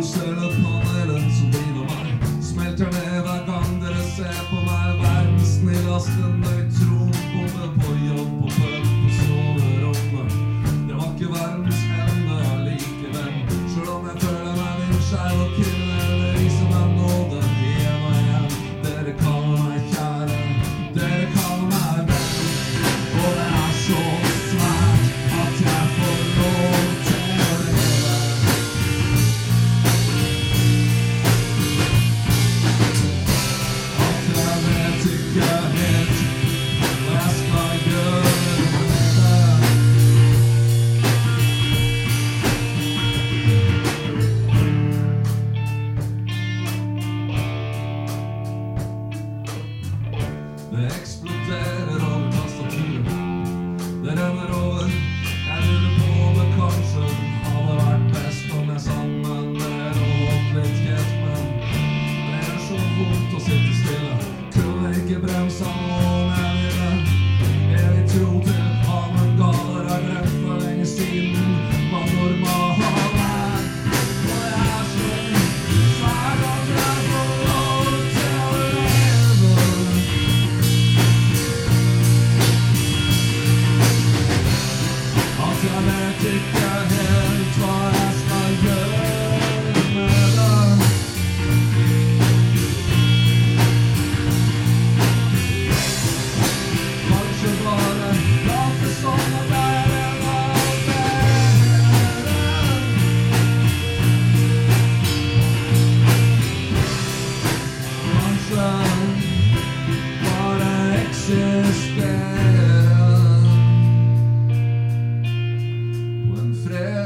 soul set apart. Eksploderer På